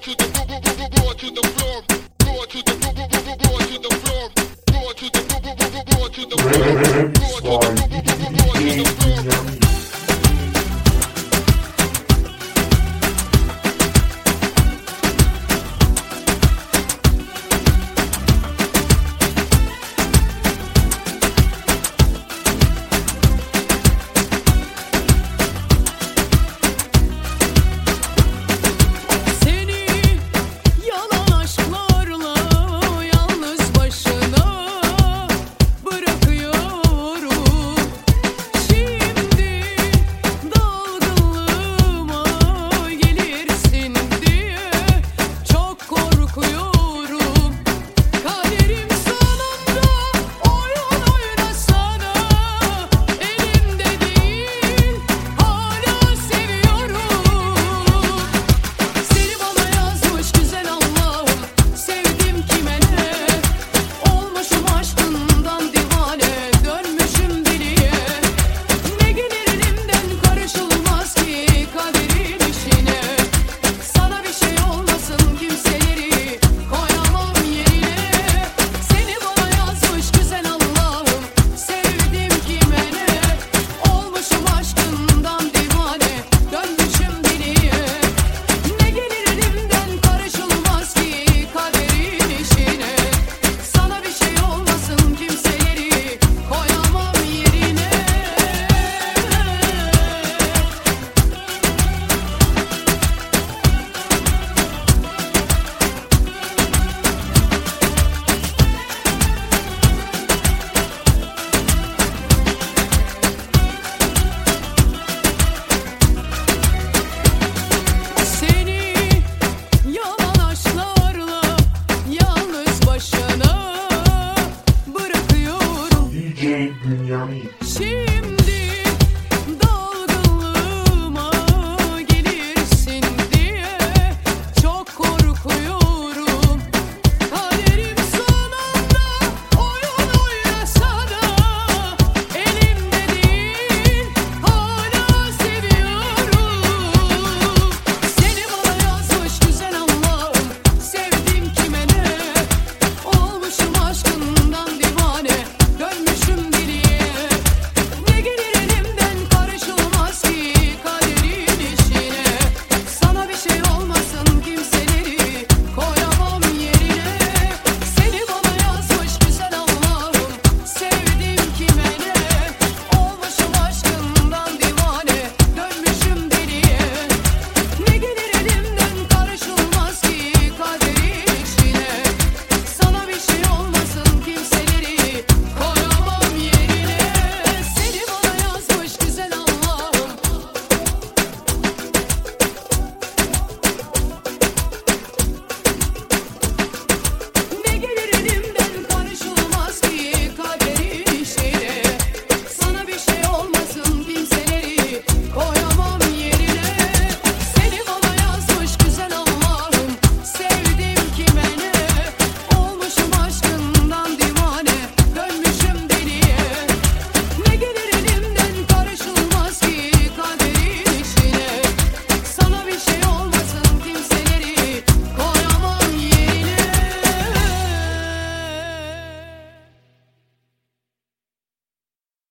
to the roar to the floor, roar to the roar to the floor, roar to the roar to the floor, She